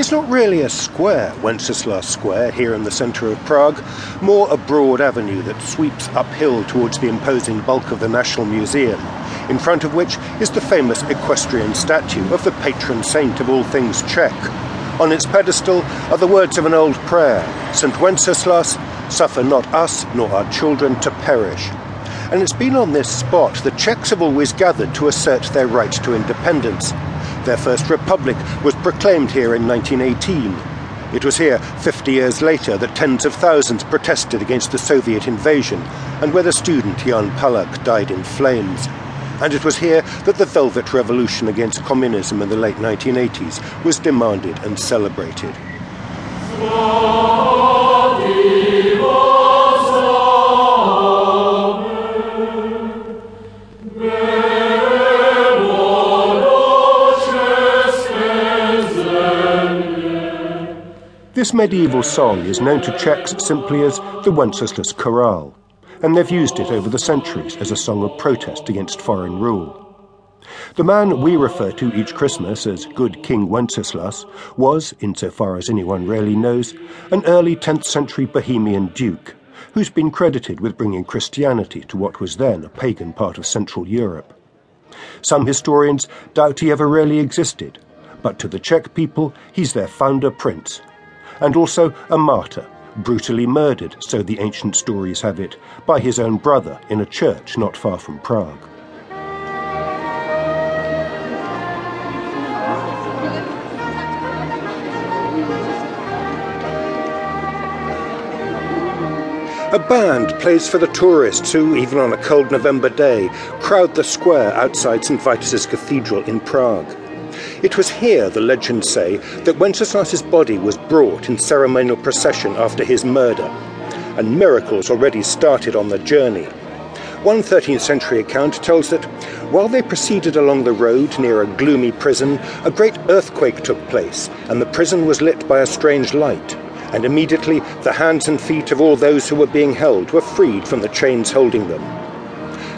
It's not really a square, Wenceslas Square, here in the centre of Prague, more a broad avenue that sweeps uphill towards the imposing bulk of the National Museum, in front of which is the famous equestrian statue of the patron saint of all things Czech. On its pedestal are the words of an old prayer St. Wenceslas, suffer not us nor our children to perish. And it's been on this spot that Czechs have always gathered to assert their right to independence. Their first republic was proclaimed here in 1918. It was here, 50 years later, that tens of thousands protested against the Soviet invasion, and where the student Jan Palach died in flames. And it was here that the Velvet Revolution against communism in the late 1980s was demanded and celebrated. Oh, This medieval song is known to Czechs simply as the Wenceslas Chorale, and they've used it over the centuries as a song of protest against foreign rule. The man we refer to each Christmas as Good King Wenceslas was, insofar as anyone really knows, an early 10th century Bohemian duke who's been credited with bringing Christianity to what was then a pagan part of Central Europe. Some historians doubt he ever really existed, but to the Czech people, he's their founder prince and also a martyr, brutally murdered, so the ancient stories have it, by his own brother in a church not far from Prague. A band plays for the tourists who, even on a cold November day, crowd the square outside St. Vitus's Cathedral in Prague. It was here, the legends say, that Wenceslas's body was brought in ceremonial procession after his murder, and miracles already started on the journey. One 13th century account tells that while they proceeded along the road near a gloomy prison, a great earthquake took place, and the prison was lit by a strange light. And immediately the hands and feet of all those who were being held were freed from the chains holding them.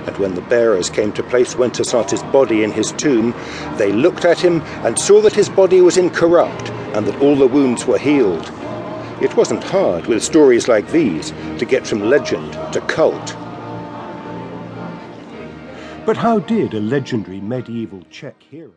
And when the bearers came to place Wenceslas's body in his tomb, they looked at him and saw that his body was incorrupt and that all the wounds were healed. It wasn't hard with stories like these to get from legend to cult. But how did a legendary medieval Czech hero